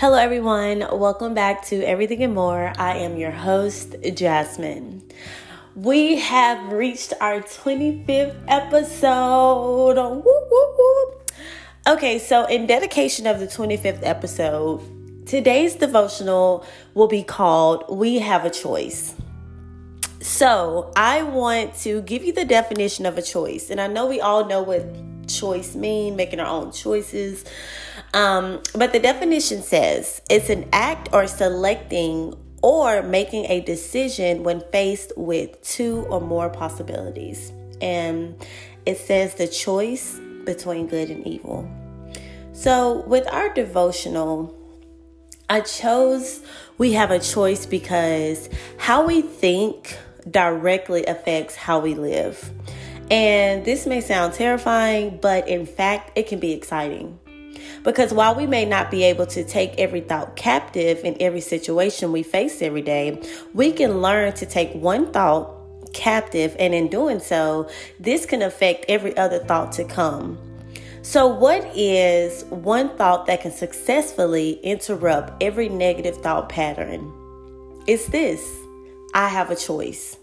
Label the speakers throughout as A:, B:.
A: Hello, everyone. Welcome back to Everything and More. I am your host, Jasmine. We have reached our 25th episode. Okay, so in dedication of the 25th episode, today's devotional will be called We Have a Choice. So, I want to give you the definition of a choice. And I know we all know what choice mean, making our own choices. Um, but the definition says it's an act or selecting or making a decision when faced with two or more possibilities. And it says the choice between good and evil. So, with our devotional, I chose we have a choice because how we think directly affects how we live. And this may sound terrifying, but in fact, it can be exciting. Because while we may not be able to take every thought captive in every situation we face every day, we can learn to take one thought captive, and in doing so, this can affect every other thought to come. So, what is one thought that can successfully interrupt every negative thought pattern? It's this I have a choice.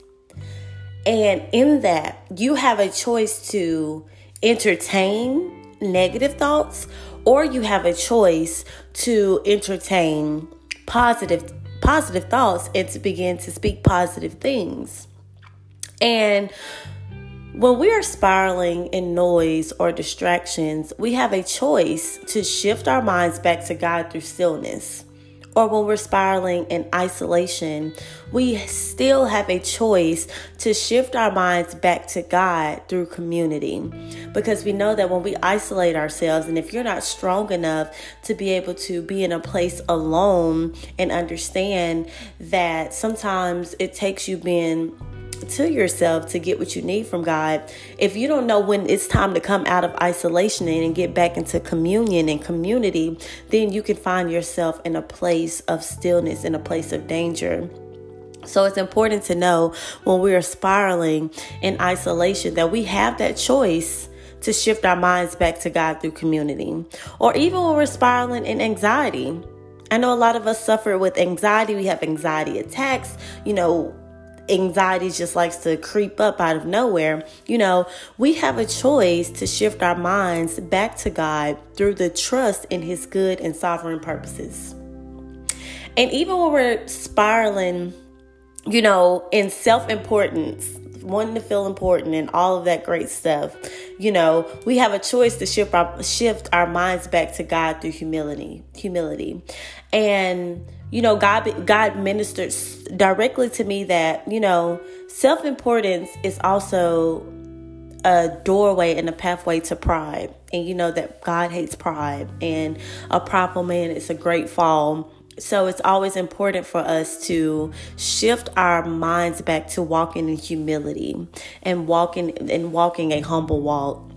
A: And in that, you have a choice to entertain negative thoughts or you have a choice to entertain positive positive thoughts and to begin to speak positive things. And when we are spiraling in noise or distractions, we have a choice to shift our minds back to God through stillness or when we're spiraling in isolation, we still have a choice to shift our minds back to God through community. Because we know that when we isolate ourselves, and if you're not strong enough to be able to be in a place alone and understand that sometimes it takes you being to yourself to get what you need from God. If you don't know when it's time to come out of isolation and get back into communion and community, then you can find yourself in a place of stillness, in a place of danger. So it's important to know when we are spiraling in isolation that we have that choice to shift our minds back to God through community. Or even when we're spiraling in anxiety. I know a lot of us suffer with anxiety. We have anxiety attacks. You know, anxiety just likes to creep up out of nowhere, you know, we have a choice to shift our minds back to God through the trust in His good and sovereign purposes. And even when we're spiraling, you know, in self importance, wanting to feel important and all of that great stuff, you know, we have a choice to shift our shift our minds back to God through humility, humility. And you know, God God ministered directly to me that, you know, self-importance is also a doorway and a pathway to pride. And you know that God hates pride and a proper man is a great fall. So it's always important for us to shift our minds back to walking in humility and walking and walking a humble walk.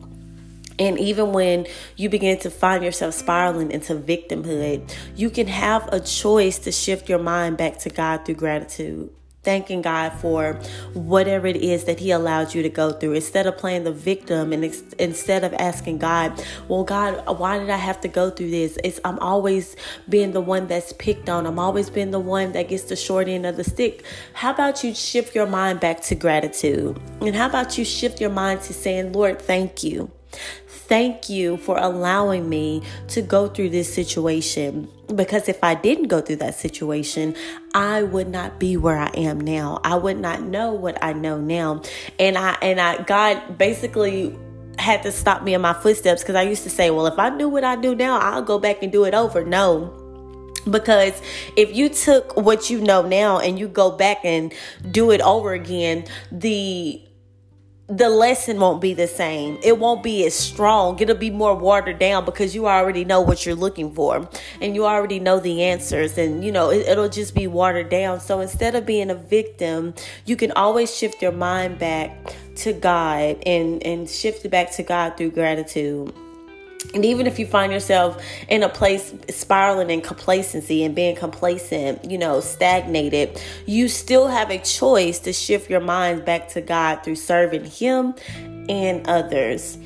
A: And even when you begin to find yourself spiraling into victimhood, you can have a choice to shift your mind back to God through gratitude. Thanking God for whatever it is that He allowed you to go through. Instead of playing the victim and ex- instead of asking God, well, God, why did I have to go through this? It's, I'm always being the one that's picked on. I'm always being the one that gets the short end of the stick. How about you shift your mind back to gratitude? And how about you shift your mind to saying, Lord, thank you. Thank you for allowing me to go through this situation because if I didn't go through that situation, I would not be where I am now. I would not know what I know now. And I and I God basically had to stop me in my footsteps because I used to say, well, if I knew what I do now, I'll go back and do it over. No, because if you took what you know now and you go back and do it over again the the lesson won't be the same. It won't be as strong. It'll be more watered down because you already know what you're looking for and you already know the answers and you know it, will just be watered down. So instead of being a victim, you can always shift your mind back to God and and shift it back to God through gratitude. And even if you find yourself in a place spiraling in complacency and being complacent, you know, stagnated, you still have a choice to shift your mind back to God through serving Him and others.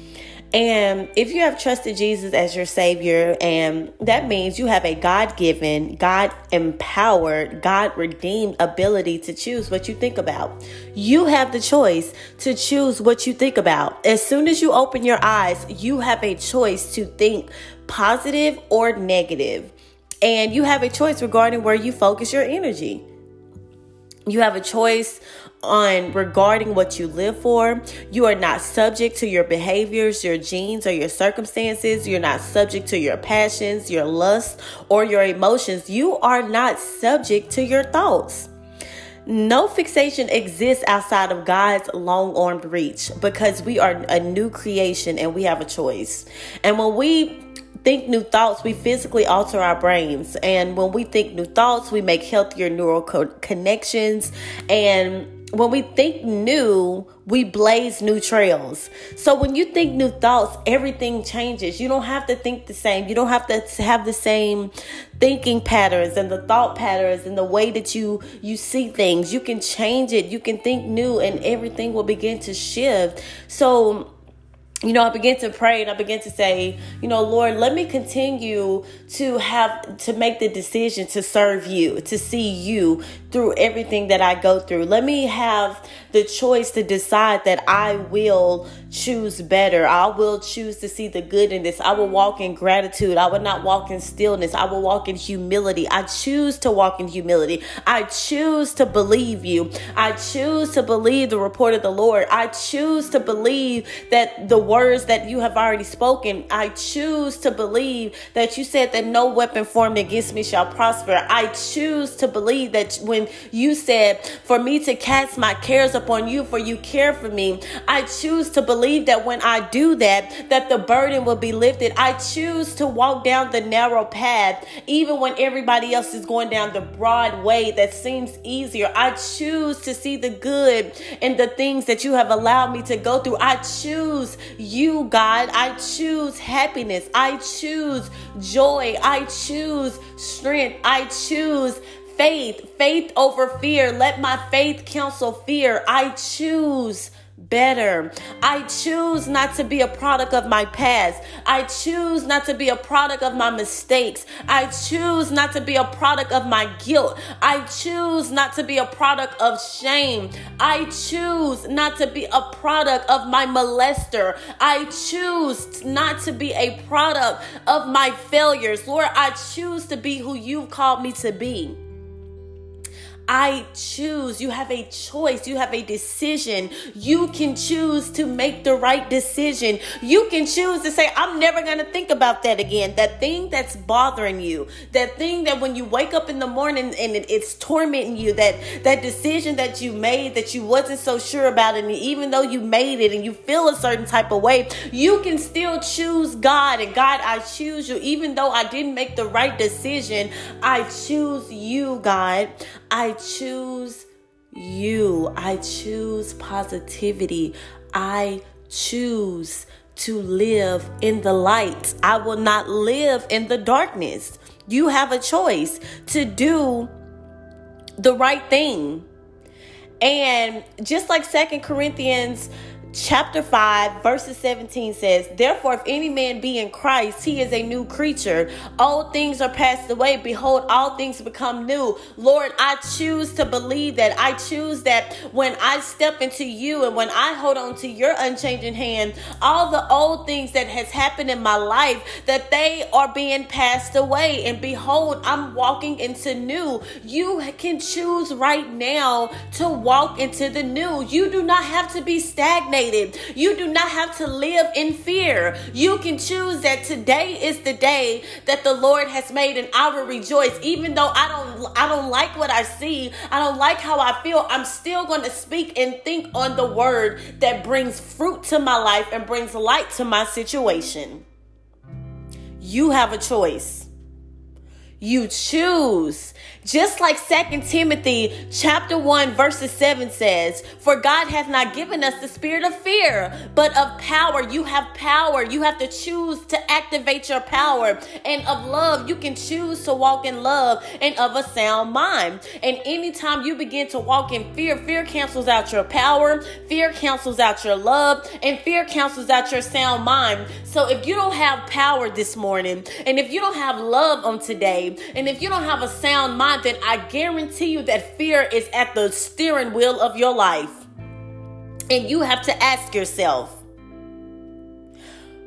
A: And if you have trusted Jesus as your Savior, and that means you have a God given, God empowered, God redeemed ability to choose what you think about. You have the choice to choose what you think about. As soon as you open your eyes, you have a choice to think positive or negative. And you have a choice regarding where you focus your energy. You have a choice on regarding what you live for. You are not subject to your behaviors, your genes, or your circumstances. You're not subject to your passions, your lusts, or your emotions. You are not subject to your thoughts. No fixation exists outside of God's long armed reach because we are a new creation and we have a choice. And when we think new thoughts, we physically alter our brains. And when we think new thoughts, we make healthier neural co- connections. And when we think new, we blaze new trails. So when you think new thoughts, everything changes. You don't have to think the same. You don't have to have the same thinking patterns and the thought patterns and the way that you you see things. You can change it. You can think new and everything will begin to shift. So you know, I began to pray and I began to say, you know, Lord, let me continue to have to make the decision to serve you, to see you through everything that I go through. Let me have the choice to decide that I will choose better. I will choose to see the good in this. I will walk in gratitude. I will not walk in stillness. I will walk in humility. I choose to walk in humility. I choose to believe you. I choose to believe the report of the Lord. I choose to believe that the words that you have already spoken, I choose to believe that you said that no weapon formed against me shall prosper. I choose to believe that when you said for me to cast my cares upon you, for you care for me, I choose to believe that when I do that, that the burden will be lifted. I choose to walk down the narrow path, even when everybody else is going down the broad way that seems easier. I choose to see the good in the things that you have allowed me to go through. I choose you, God. I choose happiness. I choose joy. I choose strength. I choose faith, faith over fear. Let my faith counsel fear. I choose better. I choose not to be a product of my past. I choose not to be a product of my mistakes. I choose not to be a product of my guilt. I choose not to be a product of shame. I choose not to be a product of my molester. I choose not to be a product of my failures. Lord, I choose to be who you've called me to be. I choose. You have a choice. You have a decision. You can choose to make the right decision. You can choose to say, I'm never going to think about that again. That thing that's bothering you, that thing that when you wake up in the morning and it, it's tormenting you, that, that decision that you made that you wasn't so sure about. And even though you made it and you feel a certain type of way, you can still choose God. And God, I choose you. Even though I didn't make the right decision, I choose you, God. I choose you. I choose positivity. I choose to live in the light. I will not live in the darkness. You have a choice to do the right thing. And just like Second Corinthians chapter 5, verses 17 says, Therefore, if any man be in Christ, he is a new creature. All things are passed away. Behold, all things become new. Lord, I choose to believe that. I choose that when I step into you and when I hold on to your unchanging hand, all the old things that has happened in my life, that they are being passed away. And behold, I'm walking into new. You can choose right now to walk into the new. You do not have to be stagnated you do not have to live in fear. You can choose that today is the day that the Lord has made and I will rejoice. Even though I don't I don't like what I see, I don't like how I feel, I'm still going to speak and think on the word that brings fruit to my life and brings light to my situation. You have a choice. You choose. Just like Second Timothy chapter 1 verses 7 says, For God hath not given us the spirit of fear, but of power. You have power. You have to choose to activate your power. And of love, you can choose to walk in love and of a sound mind. And anytime you begin to walk in fear, fear cancels out your power, fear cancels out your love, and fear cancels out your sound mind. So if you don't have power this morning, and if you don't have love on today, and if you don't have a sound mind, then I guarantee you that fear is at the steering wheel of your life. And you have to ask yourself,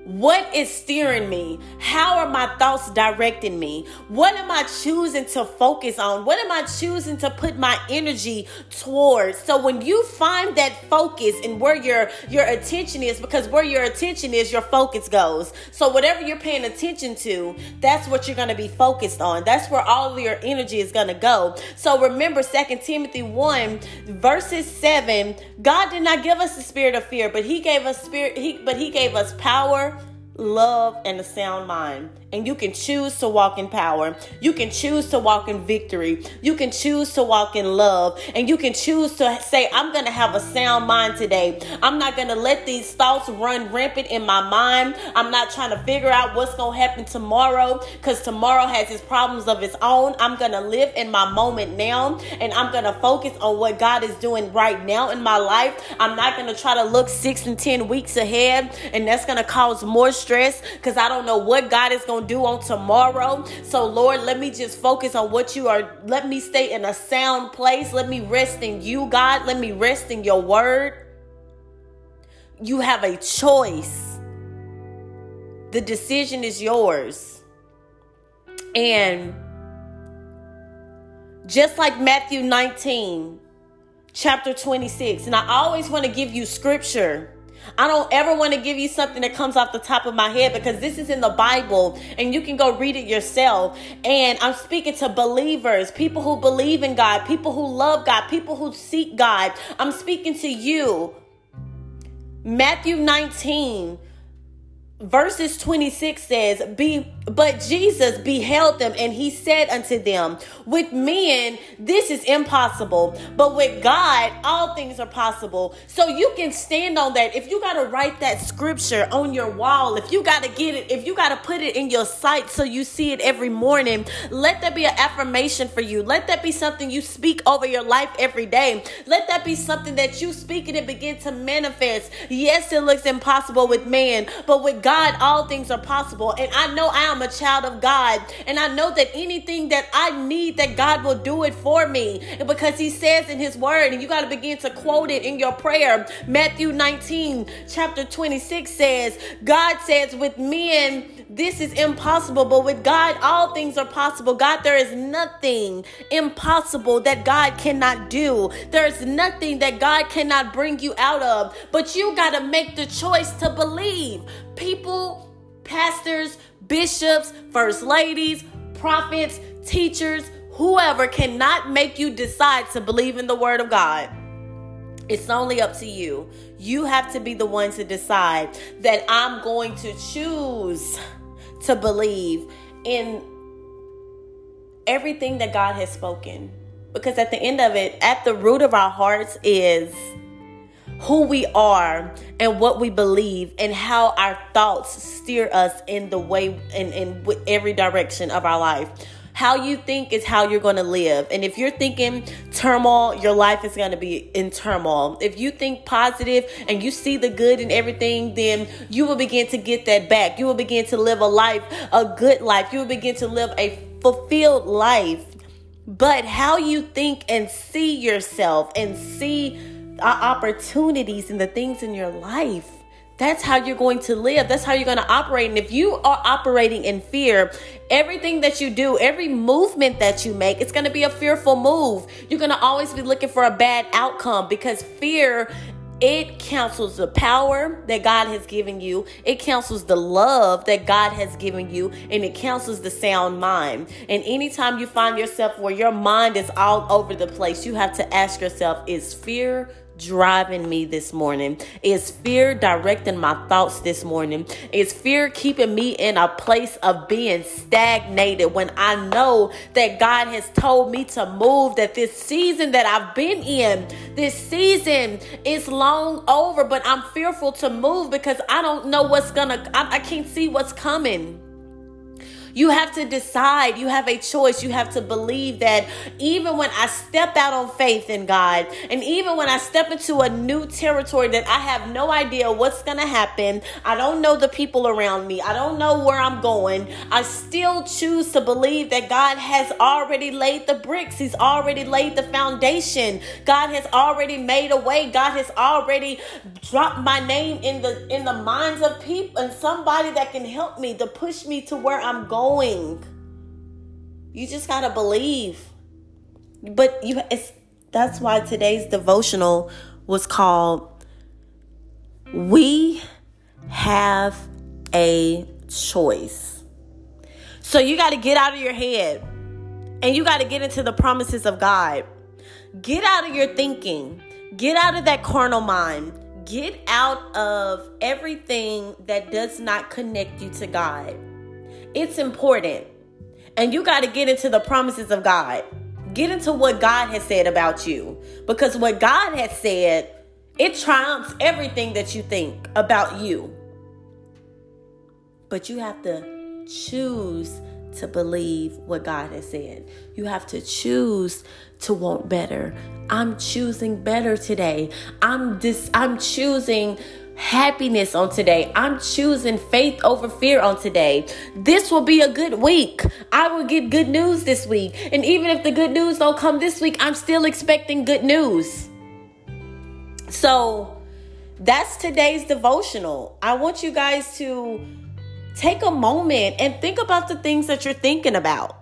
A: what is steering me? How are my thoughts directing me? What am I choosing to focus on? What am I choosing to put my energy towards? So when you find that focus and where your your attention is because where your attention is your focus goes. So whatever you're paying attention to, that's what you're going to be focused on. That's where all your energy is going to go. So remember 2 Timothy 1 verses 7, God did not give us the spirit of fear, but he gave us spirit he but he gave us power love, and a sound mind and you can choose to walk in power. You can choose to walk in victory. You can choose to walk in love. And you can choose to say, I'm going to have a sound mind today. I'm not going to let these thoughts run rampant in my mind. I'm not trying to figure out what's going to happen tomorrow because tomorrow has its problems of its own. I'm going to live in my moment now and I'm going to focus on what God is doing right now in my life. I'm not going to try to look six and 10 weeks ahead and that's going to cause more stress because I don't know what God is going to do on tomorrow. So, Lord, let me just focus on what you are. Let me stay in a sound place. Let me rest in you, God. Let me rest in your word. You have a choice. The decision is yours. And just like Matthew 19, chapter 26, and I always want to give you scripture I don't ever want to give you something that comes off the top of my head because this is in the Bible and you can go read it yourself. And I'm speaking to believers, people who believe in God, people who love God, people who seek God. I'm speaking to you. Matthew 19 verses 26 says be but jesus beheld them and he said unto them with men this is impossible but with god all things are possible so you can stand on that. If you got to write that scripture on your wall if you got to get it if you got to put it in your sight so you see it every morning let that be an affirmation for you. Let that be something you speak over your life every day. Let that be something that you speak and it begin to manifest. Yes it looks impossible with man but with God, all things are possible. And I know I am a child of God. And I know that anything that I need, that God will do it for me. Because He says in His Word, and you got to begin to quote it in your prayer. Matthew 19, chapter 26 says, God says, with men, this is impossible, but with God, all things are possible. God, there is nothing impossible that God cannot do. There is nothing that God cannot bring you out of, but you got to make the choice to believe people, pastors, bishops, first ladies, prophets, teachers, whoever cannot make you decide to believe in the word of God. It's only up to you. You have to be the one to decide that I'm going to choose to believe in everything that God has spoken. Because at the end of it, at the root of our hearts is who we are and what we believe and how our thoughts steer us in the way in, in every direction of our life how you think is how you're going to live. And if you're thinking turmoil your life is going to be in turmoil. If you think positive and you see the good in everything then you will begin to get that back. You will begin to live a life a good life. You will begin to live a fulfilled life. But how you think and see yourself and see opportunities and the things in your life. That's how you're going to live. That's how you're going to operate. And if you are operating in fear, everything that you do, every movement that you make, it's going to be a fearful move. You're going to always be looking for a bad outcome because fear it cancels the power that God has given you. It cancels the love that God has given you. And it cancels the sound mind. And anytime you find yourself where your mind is all over the place, you have to ask yourself, is fear driving me this morning? Is fear directing my thoughts this morning? Is fear keeping me in a place of being stagnated when I know that God has told me to move, that this season that I've been in, this season is long over, but I'm fearful to move because I don't know what's gonna, I, I can't see what's coming. You have to decide. You have a choice. You have to believe that even when I step out on faith in God, and even when I step into a new territory that I have no idea what's going to happen, I don't know the people around me, I don't know where I'm going, I still choose to believe that God has already laid the bricks, He's already laid the foundation, God has already made a way, God has already dropped my name in the in the minds of people and somebody that can help me to push me to where I'm going You just got to believe. But you it's that's why today's devotional was called We Have a Choice. So you got to get out of your head and you got to get into the promises of God. Get out of your thinking. Get out of that carnal mind. Get out of everything that does not connect you to God. It's important. And you got to get into the promises of God. Get into what God has said about you. Because what God has said, it triumphs everything that you think about you. But you have to choose to believe what God has said. You have to choose to want better. I'm choosing better today. I'm dis- I'm choosing happiness on today. I'm choosing faith over fear on today. This will be a good week. I will get good news this week. And even if the good news don't come this week, I'm still expecting good news. So that's today's devotional. I want you guys to take a moment and think about the things that you're thinking about.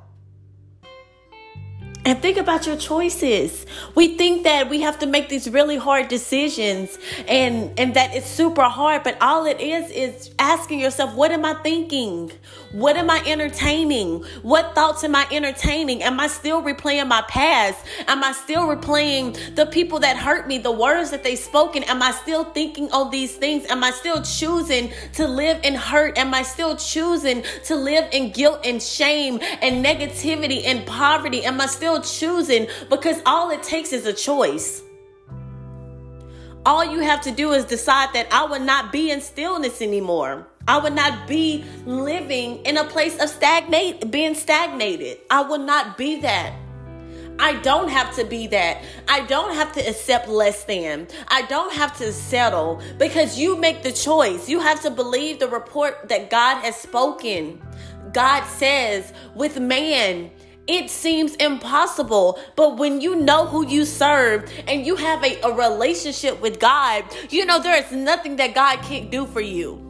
A: And think about your choices. We think that we have to make these really hard decisions and and that it's super hard, but all it is is asking yourself, what am I thinking? What am I entertaining? What thoughts am I entertaining? Am I still replaying my past? Am I still replaying the people that hurt me, the words that they spoken? Am I still thinking of these things? Am I still choosing to live in hurt? Am I still choosing to live in guilt and shame and negativity and poverty? Am I still choosing because all it takes is a choice. All you have to do is decide that I will not be in stillness anymore. I would not be living in a place of stagnate, being stagnated. I will not be that. I don't have to be that. I don't have to accept less than. I don't have to settle because you make the choice. You have to believe the report that God has spoken. God says, with man, it seems impossible. But when you know who you serve and you have a, a relationship with God, you know there is nothing that God can't do for you.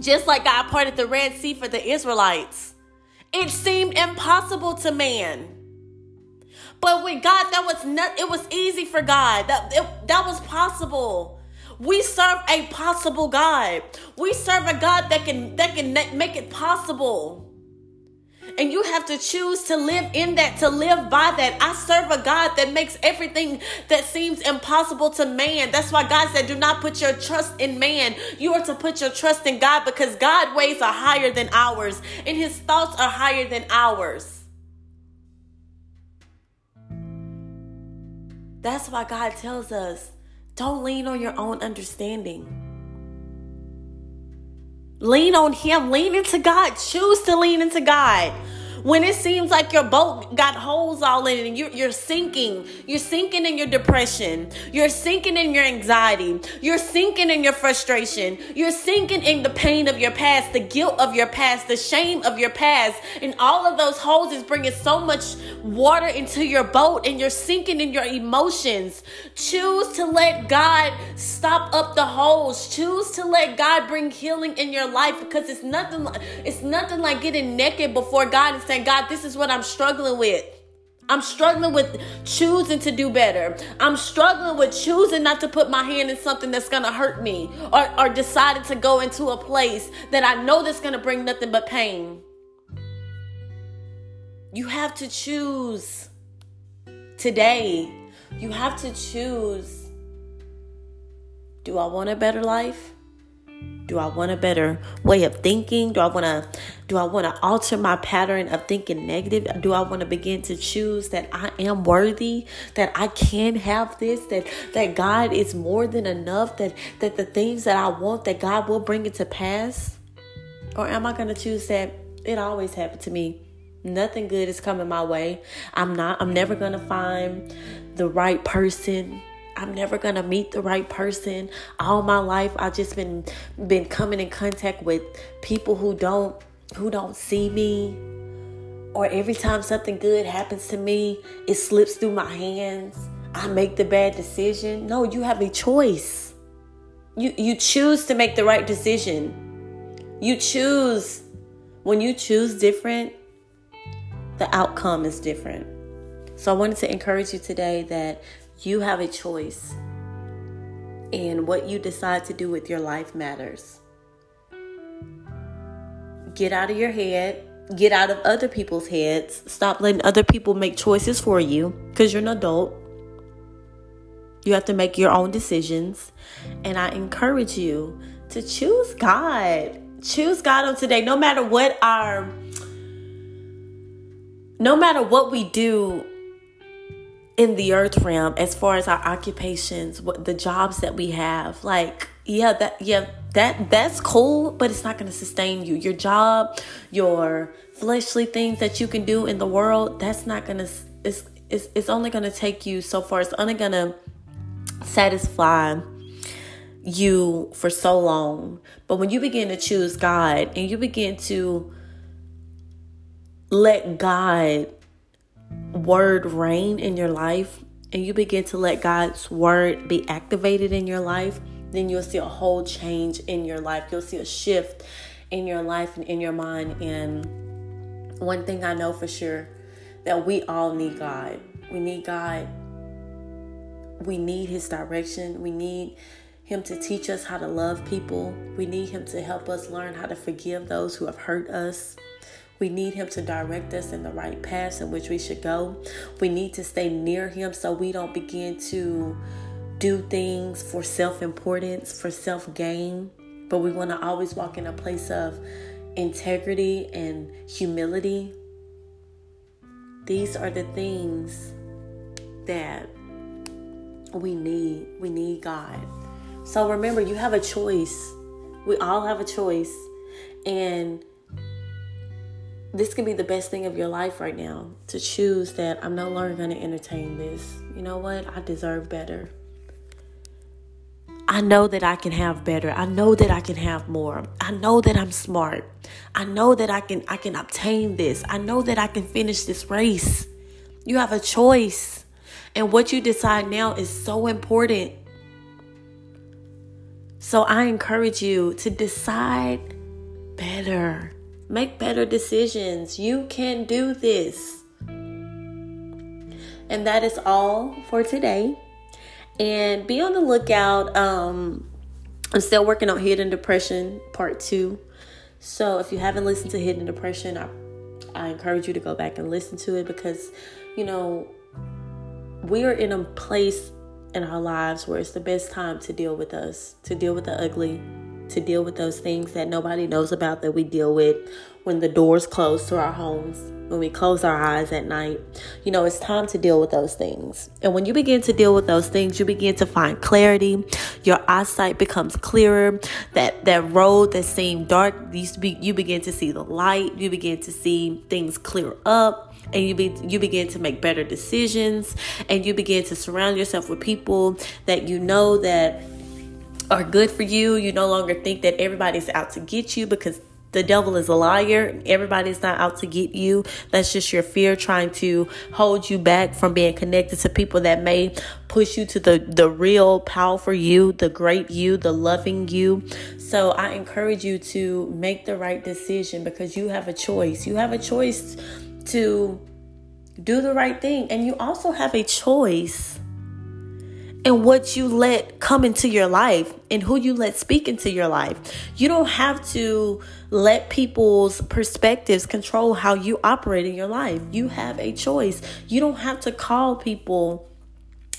A: Just like God parted the Red Sea for the Israelites, it seemed impossible to man. But with God, that was not it was easy for God. That it, that was possible. We serve a possible God. We serve a God that can that can make it possible. And you have to choose to live in that, to live by that. I serve a God that makes everything that seems impossible to man. That's why God said, Do not put your trust in man. You are to put your trust in God because God's ways are higher than ours, and his thoughts are higher than ours. That's why God tells us don't lean on your own understanding. Lean on Him. Lean into God. Choose to lean into God. When it seems like your boat got holes all in it and you're, you're sinking, you're sinking in your depression, you're sinking in your anxiety, you're sinking in your frustration, you're sinking in the pain of your past, the guilt of your past, the shame of your past, and all of those holes is bringing so much water into your boat and you're sinking in your emotions. Choose to let God stop up the holes. Choose to let God bring healing in your life because it's nothing like it's nothing like getting naked before God saying, God, this is what I'm struggling with. I'm struggling with choosing to do better. I'm struggling with choosing not to put my hand in something that's going to hurt me or, or to go into a place that I know that's going to bring nothing but pain. You have to choose today. You have to choose Do I want a better life? Do I want a better way of thinking? Do I want to do I want to alter my pattern of thinking negative? Do I want to begin to choose that I am worthy, that I can have this, that that God is more than enough, that that the things that I want that God will bring it to pass? Or am I going to choose that it always happened to me? Nothing good is coming my way. I'm not I'm never going to find the right person I'm never gonna meet the right person. All my life I've just been been coming in contact with people who don't who don't see me. Or every time something good happens to me, it slips through my hands. I make the bad decision. No, you have a choice. You you choose to make the right decision. You choose when you choose different, the outcome is different. So I wanted to encourage you today that you have a choice, and what you decide to do with your life matters. Get out of your head, get out of other people's heads. Stop letting other people make choices for you because you're an adult. You have to make your own decisions. And I encourage you to choose God. Choose God on today, no matter what our no matter what we do in the earth realm as far as our occupations what the jobs that we have like yeah that yeah that that's cool but it's not going to sustain you. Your job your fleshly things that you can do in the world that's not going to it's, it's it's only going to take you so far. It's only going to satisfy you for so long. But when you begin to choose god and you begin to let god word reign in your life and you begin to let God's word be activated in your life, then you'll see a whole change in your life. You'll see a shift in your life and in your mind. And one thing I know for sure that we all need God. We need God. We need His direction. We need Him to teach us how to love people. We need Him to help us learn how to forgive those who have hurt us. We need Him to direct us in the right paths in which we should go. We need to stay near Him so we don't begin to do things for self importance, for self gain, but we want to always walk in a place of integrity and humility. These are the things that we need. We need God. So remember, you have a choice. We all have a choice. And this can be the best thing of your life right now to choose that I'm no longer going to entertain this. You know what? I deserve better. I know that I can have better. I know that I can have more. I know that I'm smart. I know that I can I can obtain this. I know that I can finish this race. You have a choice. And what you decide now is so important. So I encourage you to decide better. Make better decisions. You can do this. And that is all for today. And be on the lookout. Um, I'm still working on Hidden Depression Part 2. So if you haven't listened to Hidden Depression, I, I encourage you to go back and listen to it because, you know, we are in a place in our lives where it's the best time to deal with us, to deal with the ugly, to deal with those things that nobody knows about that we deal with when the doors close to our homes, when we close our eyes at night. You know, it's time to deal with those things. And when you begin to deal with those things, you begin to find clarity. Your eyesight becomes clearer. That that road that seemed dark, you, be, you begin to see the light. You begin to see things clear up and you be, you begin to make better decisions and you begin to surround yourself with people that you know that are good for you. You no longer think that everybody's out to get you because the devil is a liar. Everybody's not out to get you. That's just your fear trying to hold you back from being connected to people that may push you to the, the real powerful you, the great you, the loving you. So I encourage you to make the right decision because you have a choice. You have a choice to do the right thing. And you also have a choice and what you let come into your life and who you let speak into your life. You don't have to let people's perspectives control how you operate in your life. You have a choice. You don't have to call people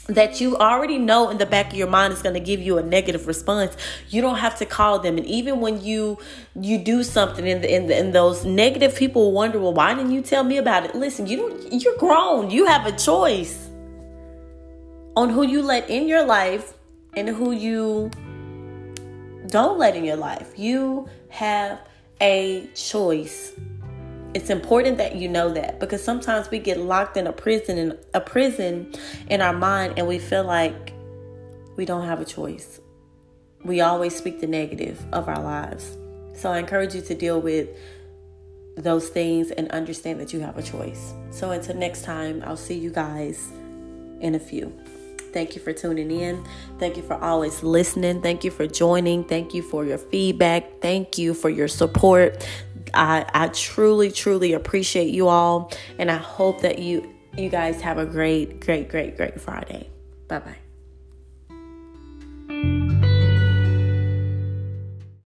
A: that you already know in the back of your mind is going to give you a negative response you don't have to call them and even when you you do something and in, the, in those negative people wonder well why didn't you tell me about it listen you don't you're grown you have a choice on who you let in your life and who you don't let in your life you have a choice it's important that you know that because sometimes we get locked in a prison in a prison in our mind and we feel like we don't have a choice. We always speak the negative of our lives. So I encourage you to deal with those things and understand that you have a choice. So until next time, I'll see you guys in a few. Thank you for tuning in. Thank you for always listening. Thank you for joining. Thank you for your feedback. Thank you for your support. I, I truly, truly appreciate you all. And I hope that you you guys have a great, great, great, great Friday. Bye bye.